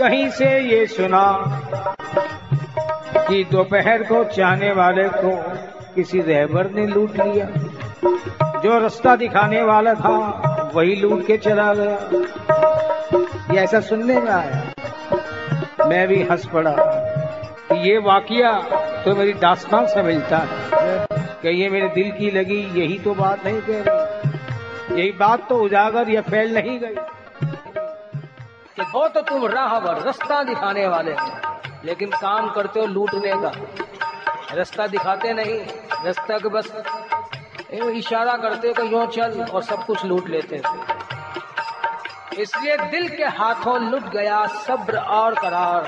कहीं से ये सुना कि दोपहर को चाहने वाले को किसी रहबर ने लूट लिया। जो रास्ता दिखाने वाला था, वही लूट के चला गया। ये ऐसा सुनने में आया। मैं भी हंस पड़ा। ये वाकिया तो मेरी दास्तान समझता है। कि ये मेरे दिल की लगी, यही तो बात नहीं कह रही। यही बात तो उजागर या फैल नहीं गई। कि हो तो तुम राह राहबर रास्ता दिखाने वाले हो, लेकिन काम करते हो लूटने का। रास्ता दिखाते नहीं, रास्ता के बस इशारा करते हो यूँ चल और सब कुछ लूट लेते थे इसलिए दिल के हाथों लुट गया सब्र और करार,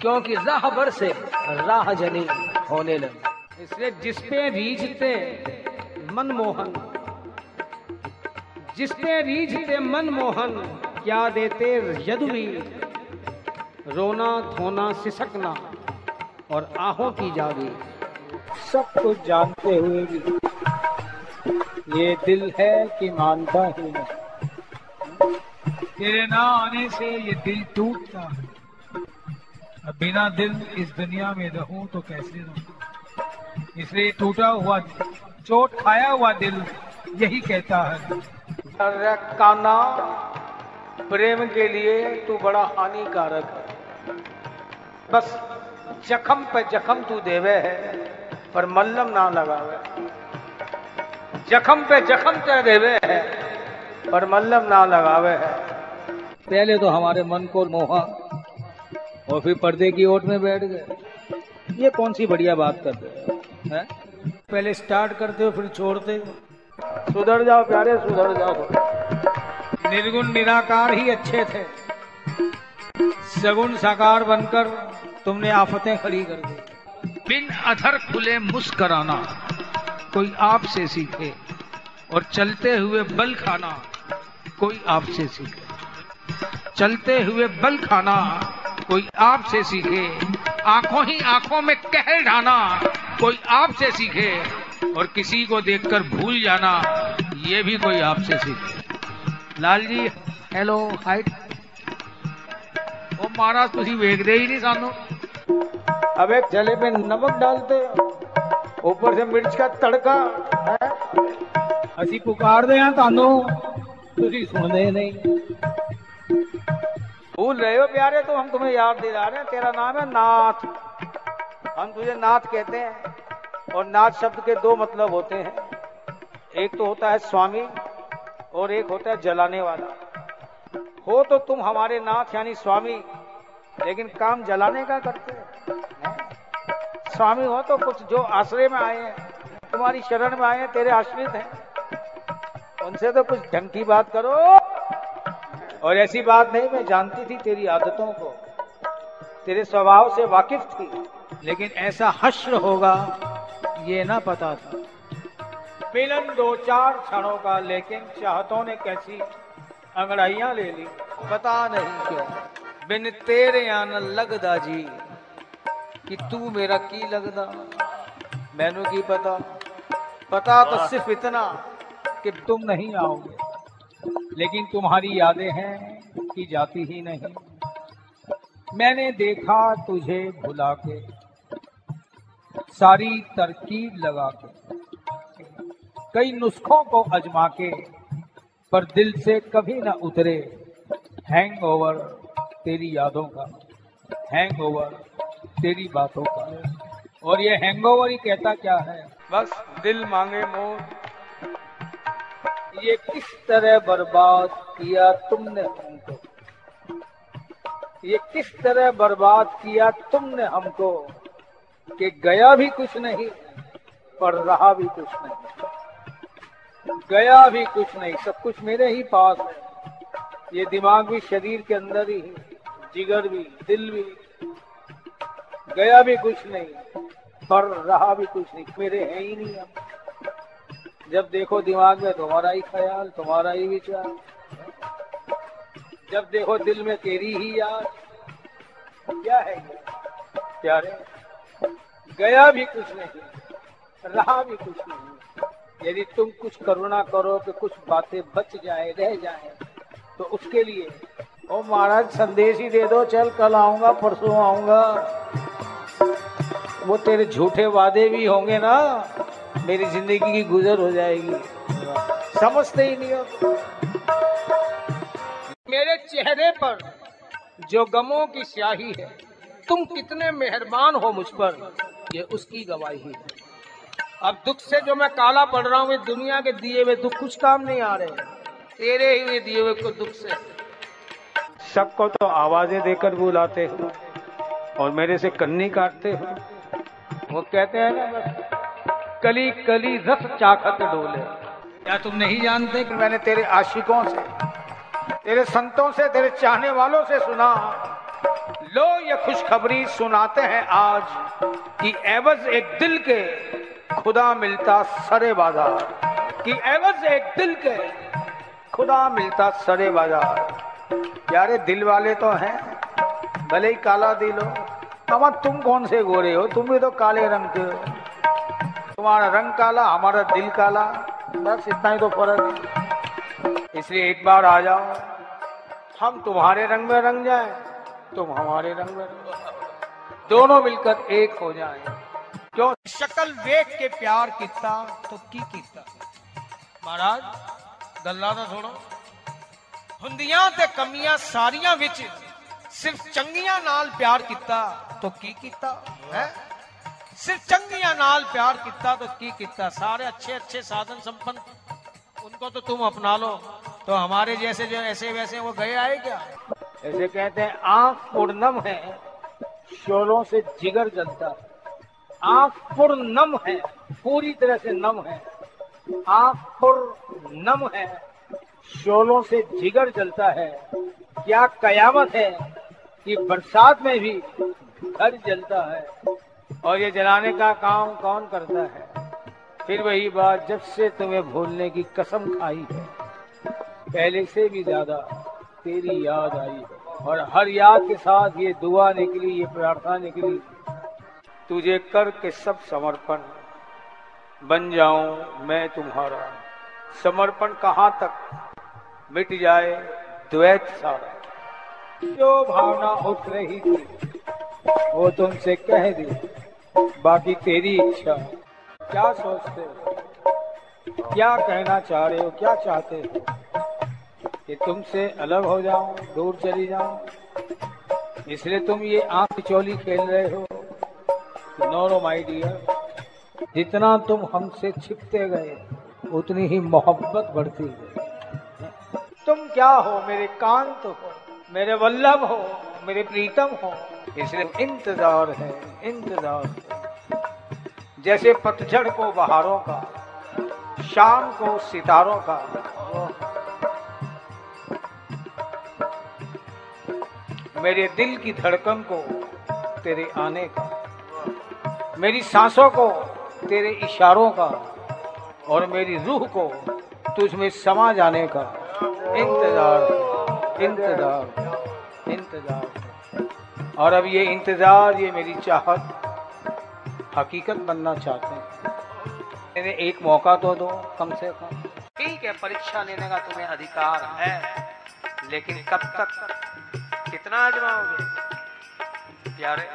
क्योंकि राहबर से राह जनी होने लगी। इसलिए जिसपे रीझते मनमोहन जिसपे रीझते मनमोहन क्या देते यदुवी रोना धोना सिसकना और आहों की जागी। सब कुछ जानते हुए भी। ये दिल है कि मानता ही नहीं। तेरे ना आने से ये दिल टूटता है। अब बिना दिल इस दुनिया में रहूँ तो कैसे रहूँ? इसलिए टूटा हुआ चोट खाया हुआ दिल यही कहता है। काना प्रेम के लिए तू बड़ा हानिकारक है। बस जखम पे जखम तू देवे है पर मल्लम ना लगावे। जखम पे जखम ते देवे है पर मल्लम ना लगावे है। पहले तो हमारे मन को मोहा और फिर पर्दे की ओट में बैठ गए। ये कौन सी बढ़िया बात कर रहे हो हैं? पहले स्टार्ट करते हो फिर छोड़ते हो। सुधर जाओ प्यारे सुधर जाओ। निर्गुण, निराकार ही अच्छे थे। सगुण साकार बनकर तुमने आफतें खड़ी कर दी। बिन अधर खुले मुस्कराना, कोई आपसे सीखे और चलते हुए बल खाना, कोई आपसे सीखे। चलते हुए बल खाना, कोई आपसे सीखे। आँखों ही आँखों में कहर ढाना, कोई आपसे सीखे। और किसी को देखकर भूल जाना, ये भी कोई आपसे सीखे। लाल जी हेलो हाइट ਉਹ ਮਹਾਰਾਜ ਤੁਸੀਂ ਵੇਖਦੇ ਹੀ ਨਹੀਂ ਸਾਨੂੰ अबे जले पे नमक डालते ऊपर से मिर्च का तड़का है ਅਸੀਂ ਪੁਕਾਰਦੇ ਆ ਤੁਹਾਨੂੰ ਤੁਸੀਂ ਸੁਣਦੇ नहीं भूल रहे हो प्यारे तो हम तुम्हें याद दिला रहे हैं तेरा नाम है नाथ हम तुझे नाथ कहते हैं और नाथ शब्द के दो मतलब होते हैं एक तो होता है स्वामी और एक होता है जलाने वाला। हो तो तुम हमारे नाथ यानी स्वामी, लेकिन काम जलाने का करते हैं। स्वामी हो तो कुछ जो आश्रय में आए हैं, तुम्हारी शरण में आए हैं, तेरे आश्रित हैं। उनसे तो कुछ ढंग की बात करो। और ऐसी बात नहीं, मैं जानती थी तेरी आदतों को। तेरे स्वभाव से वाकिफ थी। लेकिन ऐसा हश्र होगा, ये ना पता था। मिलन दो चार क्षणों का लेकिन चाहतों ने कैसी अंगड़ाइयाँ ले ली। पता नहीं क्यों बिन तेरे आन लगदा जी कि तू मेरा की लगदा? मैनू की पता? पता तो सिर्फ़ इतना कि तुम नहीं आओगे लेकिन तुम्हारी यादें हैं कि जाती ही नहीं। मैंने देखा तुझे भुला के सारी तरकीब लगा के। कई नुस्खों को अजमा के पर दिल से कभी ना उतरे हैंग ओवर तेरी यादों का हैंग ओवर तेरी बातों का। और ये हैंगओवर ही कहता क्या है? बस दिल मांगे मोर। ये किस तरह बर्बाद किया तुमने हमको? ये किस तरह बर्बाद किया तुमने हमको? कि गया भी कुछ नहीं पर रहा भी कुछ नहीं। गया भी कुछ नहीं, सब कुछ मेरे ही पास है। ये दिमाग भी शरीर के अंदर ही जिगर भी, दिल भी। गया भी कुछ नहीं, पर रहा भी कुछ नहीं, मेरे है ही नहीं हम जब देखो दिमाग में तुम्हारा ही ख्याल, तुम्हारा ही विचार। जब देखो दिल में तेरी ही याद, क्या है प्यारे, गया भी कुछ नहीं, रहा भी कुछ नहीं। यदि तुम कुछ करुणा करो कि कुछ बातें बच जाए, रह जाए तो उसके लिए, ओ महाराज, संदेश ही दे दो, चल, कल आऊँगा, परसों आऊँगा। वो तेरे झूठे वादे भी होंगे ना, मेरी ज़िंदगी की गुजर हो जाएगी। समझते ही नहीं हो मेरे चेहरे पर जो गमों की स्याही है, तुम कितने मेहरबान हो मुझ पर, ये उसकी गवाही है। अब दुख से जो मैं काला पड़ रहा हूँ दुनिया के दिए हुए दुख कुछ काम नहीं आ रहे। तेरे ही हुए दिए हुए को दुख से। सबको तो आवाज़ें देकर बुलाते हो और मेरे से कन्नी काटते हो। वो कहते हैं ना कली कली रस चाखत डोले। क्या तुम नहीं जानते कि मैंने तेरे आशिकों से तेरे संतों से तेरे चाहने वालों से सुना? लो ये खुशखबरी सुनाते हैं आज कि एवज एक दिल के खुदा मिलता सरे बाज़ार। कि एवज एक दिल के। खुदा मिलता सरे बाज़ार। यारे दिल वाले तो हैं, भले ही काला दिल हो। अमा तुम कौन से गोरे हो? तुम भी तो काले रंग के हो। तुम्हारा रंग काला, हमारा दिल काला। बस इतना ही तो फ़र्क है। इसलिए एक बार आ जाओ। हम तुम्हारे रंग में रंग जाए, तुम हमारे रंग में रंग दोनों मिलकर एक हो जाए। क्यों शक्ल देख के प्यार किता तो की किता महाराज गल्ला तो सुनो ਹੁੰਦੀਆਂ ਤੇ ਕਮੀਆਂ ਸਾਰੀਆਂ ਵਿੱਚ ਸਿਰਫ ਚੰਗੀਆਂ ਨਾਲ ਪਿਆਰ ਕੀਤਾ ਤਾਂ ਕੀ ਕੀਤਾ ਹੈ सिर्फ चंगिया नाल प्यार किता तो की किता सारे अच्छे अच्छे साधन संपन्न उनको तो तुम अपना लो तो हमारे जैसे जो ऐसे वैसे वो गए आए क्या ऐसे कहते हैं आंख पूर्णम है शोलों से जिगर जलता है आँख फुर नम है, पूरी तरह से नम है। आँख फुर नम है, शोलों से जिगर जलता है। क्या कयामत है कि बरसात में भी घर जलता है। और ये जलाने का काम कौन करता है? फिर वही बात, जब से तुम्हें भूलने की कसम खाई है, पहले से भी ज़्यादा तेरी याद आई है। और हर याद के साथ ये दुआ निकली, ये प्रार्थना निकली तुझे कर के सब समर्पण। बन जाऊँ मैं तुम्हारा। समर्पण कहाँ तक? मिट जाए द्वैत सारा। जो भावना उठ रही थी, वो तुमसे कह दी, बाकी तेरी इच्छा। क्या सोचते हो? क्या कहना चाह रहे हो? क्या चाहते हो? कि तुमसे अलग हो जाऊँ, दूर चली जाऊँ। इसलिए तुम ये आँख चोली खेल रहे हो। नो नो माई डियर जितना तुम हमसे छिपते गए, उतनी ही मोहब्बत बढ़ती गई। तुम क्या हो? मेरे कांत हो, मेरे वल्लभ हो, मेरे प्रीतम हो। इसलिए इंतज़ार है इंतज़ार है। जैसे पतझड़ को बहारों का, शाम को सितारों का। मेरे दिल की धड़कन को तेरे आने का। मेरी सांसों को, तेरे इशारों का, और मेरी रूह को तुझ में समा जाने का इंतज़ार इंतज़ार इंतज़ार। और अब ये इंतज़ार, ये मेरी चाहत, हकीकत बनना चाहते हैं। मैंने एक मौका तो दो, कम से कम। ठीक है, परीक्षा लेने का तुम्हें अधिकार है, लेकिन कब तक? कितना आजमाओगे? प्यारे।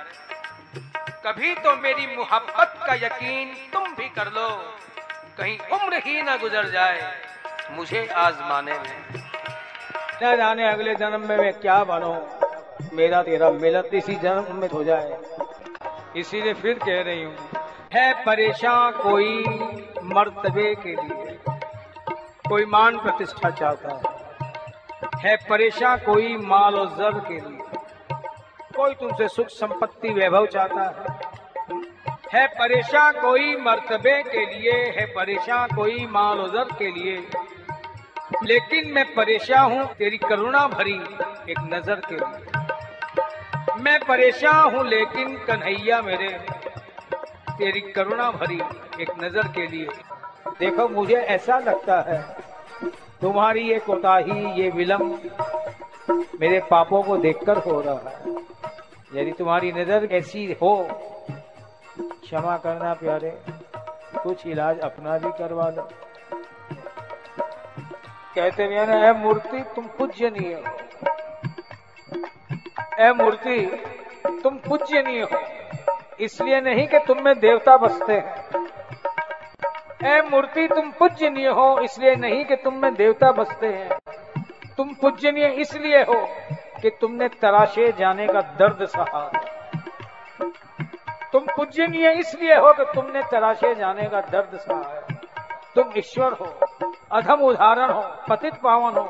कभी तो मेरी मोहब्बत का यकीन तुम भी कर लो। कहीं उम्र ही ना गुजर जाए, मुझे आजमाने में। न जाने अगले जन्म में मैं क्या बनूं। मेरा तेरा मिलत इसी जन्म में हो जाए। इसीलिए फिर कह रही हूँ, है परेशान कोई मर्तबे के लिए। कोई मान प्रतिष्ठा चाहता है। है परेशान कोई माल और जर के लिए। कोई तुमसे सुख संपत्ति वैभव चाहता है। है परेशान कोई मर्तबे के लिए, है परेशान कोई माल और जर के लिए। लेकिन मैं परेशान हूँ तेरी करुणा भरी एक नज़र के लिए। मैं परेशान हूँ लेकिन कन्हैया मेरे, तेरी करुणा भरी एक नज़र के लिए। देखो, मुझे ऐसा लगता है, तुम्हारी ये कोताही, ये विलम्ब मेरे पापों को देखकर हो रहा है। यदि तुम्हारी नज़र ऐसी हो क्षमा करना प्यारे, कुछ इलाज अपना भी करवा लो। कहते भी ना है मूर्ति, तुम पूज्यनीय हो। ए मूर्ति, तुम पूज्यनीय हो। इसलिए नहीं कि तुम में देवता बसते हैं। ए मूर्ति, तुम पूज्यनीय हो, इसलिए नहीं कि तुम में देवता बसते हैं। तुम पूज्यनीय इसलिए हो कि तुमने तराशे जाने का दर्द सहा। तुम पूज्यनीय इसलिए हो कि तुमने तराशे जाने का दर्द सहा है। तुम ईश्वर हो, अधम उदाहरण हो, पतित पावन हो,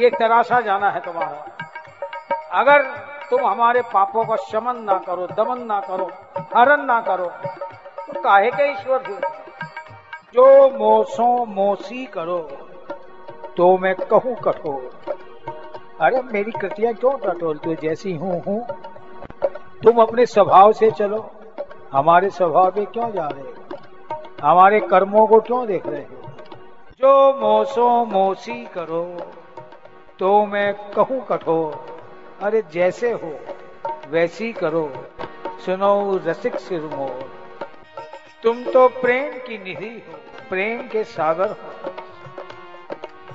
ये तराशा जाना है तुम्हारा। अगर तुम हमारे पापों का शमन ना करो, दमन ना करो, हरण ना करो तो काहे के ईश्वर थे जो मोसो मोसी करो तो मैं कहूँ कठोर। अरे मेरी कृतियाँ क्यों टटोलती जैसी हूँ हूँ। तुम अपने स्वभाव से चलो। हमारे स्वभाव पे क्यों जा रहे हो? हमारे कर्मों को क्यों देख रहे हो? जो मोसो मोसी करो तो मैं कहूँ कठोर। अरे जैसे हो, वैसी करो। सुनो रसिक सिरमोर। तुम तो प्रेम की निधि हो, प्रेम के सागर हो।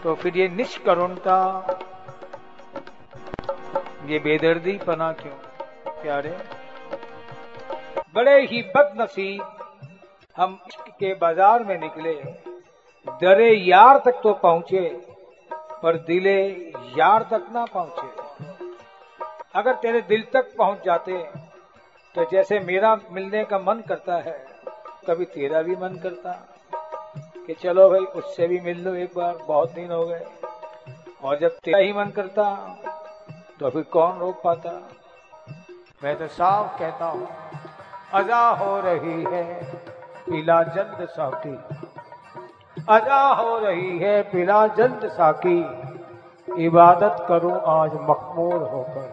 तो फिर ये निष्करुणता, ये बेदर्दी पना क्यों? प्यारे। बड़े ही बदनसीब हम इश्क के बाज़ार में निकले। दरे यार तक तो पहुँचे, पर दिले यार तक ना पहुँचे। अगर तेरे दिल तक पहुँच जाते तो जैसे मेरा मिलने का मन करता है, कभी तेरा भी मन करता। कि चलो भाई, उससे भी मिल लो एक बार, बहुत दिन हो गए। और जब तेरा ही मन करता तो फिर कौन रोक पाता? मैं तो साफ़ कहता हूँ, अजा हो रही है पीला जल्द साकी। अजा हो रही है पीला जल्द साकी। इबादत करूँ आज मखमूर होकर।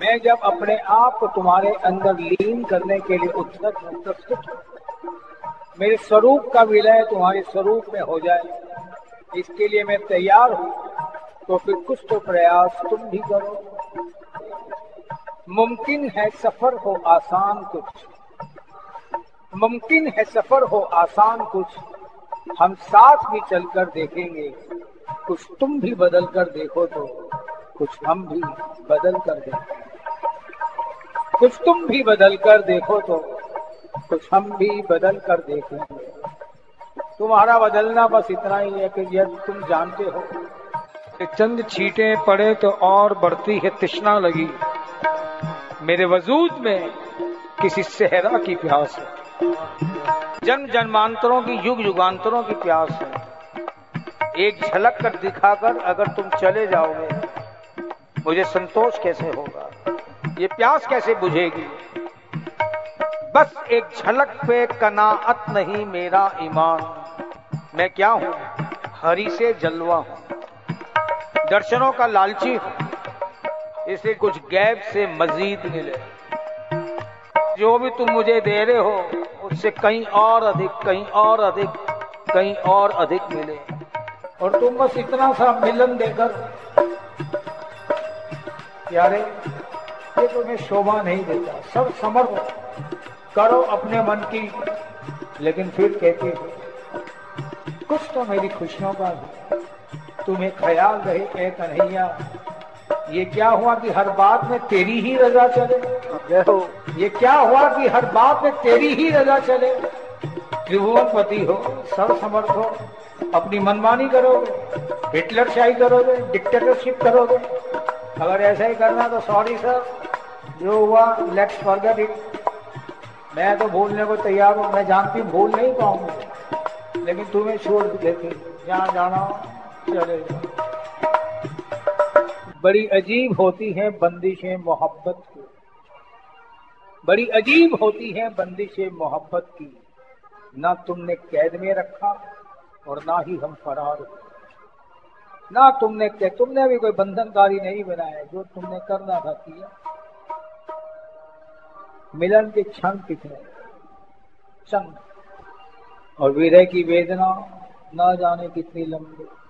मैं जब अपने आप को तुम्हारे अंदर लीन करने के लिए उत्सुक प्रस्तुत हूँ। मेरे स्वरूप का विलय तुम्हारे स्वरूप में हो जाए। इसके लिए मैं तैयार हूँ तो फिर कुछ तो प्रयास तुम भी करो। मुमकिन है सफ़र हो आसान कुछ। मुमकिन है सफ़र हो आसान कुछ। हम साथ भी चलकर देखेंगे। कुछ तुम भी बदल कर देखो तो कुछ हम भी बदल कर देखेंगे। कुछ तुम भी बदल कर देखो तो कुछ हम भी बदल कर देखेंगे। तुम्हारा बदलना बस इतना ही है कि यदि तुम जानते हो। चंद छींटे पड़े तो और बढ़ती है तृष्णा लगी। मेरे वजूद में किसी सेहरा की प्यास है। जन्म जन्मांतरों की, युग युगांतरों की प्यास है। एक झलक कर दिखाकर अगर तुम चले जाओगे, मुझे संतोष कैसे होगा? ये प्यास कैसे बुझेगी? बस एक झलक पे कनाअत नहीं मेरा ईमान। मैं क्या हूँ? हरी से जलवा हूँ। दर्शनों का लालची हूँ। इसे कुछ गैप से मजीद मिले। जो भी तुम मुझे दे रहे हो, उससे कहीं और अधिक, कहीं और अधिक, कहीं और अधिक मिले। और तुम बस इतना सा मिलन देकर यारे ये तुम्हें शोभा नहीं देता। सब समर्थ करो अपने मन की, लेकिन फिर कहते हो, कुछ तो मेरी खुशियों का तुम्हें ख्याल रहे, ए कन्हैया ये क्या हुआ कि हर बात में तेरी ही रजा चले? ये क्या हुआ कि हर बात में तेरी ही रजा चले? त्रिभुवनपति हो सर्व समर्थ हो, अपनी मनमानी करोगे, हिटलर शाही करोगे डिक्टेटरशिप करोगे। अगर ऐसा ही करना तो सॉरी सर जो हुआ लेट्स फॉरगेट इट मैं तो भूलने को तैयार हूँ, मैं जानती हूँ, भूल नहीं पाऊँगी। लेकिन तुम्हें छोड़ देती जहाँ जाना चले। जाओ बड़ी अजीब होती है बंदिशें मोहब्बत की। बड़ी अजीब होती है बंदिशें मोहब्बत की। ना तुमने कैद में रखा और ना ही हम फरार हुए। ना तुमने क्या तुमने भी कोई बंधनकारी नहीं बनाया, जो तुमने करना था किया। मिलन के क्षण कितने? क्षण और विरह की वेदना ना जाने कितनी लंबी।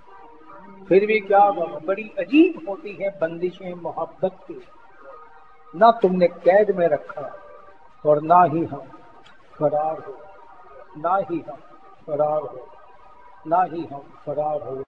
फिर भी क्या बड़ी अजीब होती है बंदिशें मोहब्बत की। ना तुमने कैद में रखा और ना ही हम फरार हो, ना ही हम फरार हो, ना ही हम फरार हो।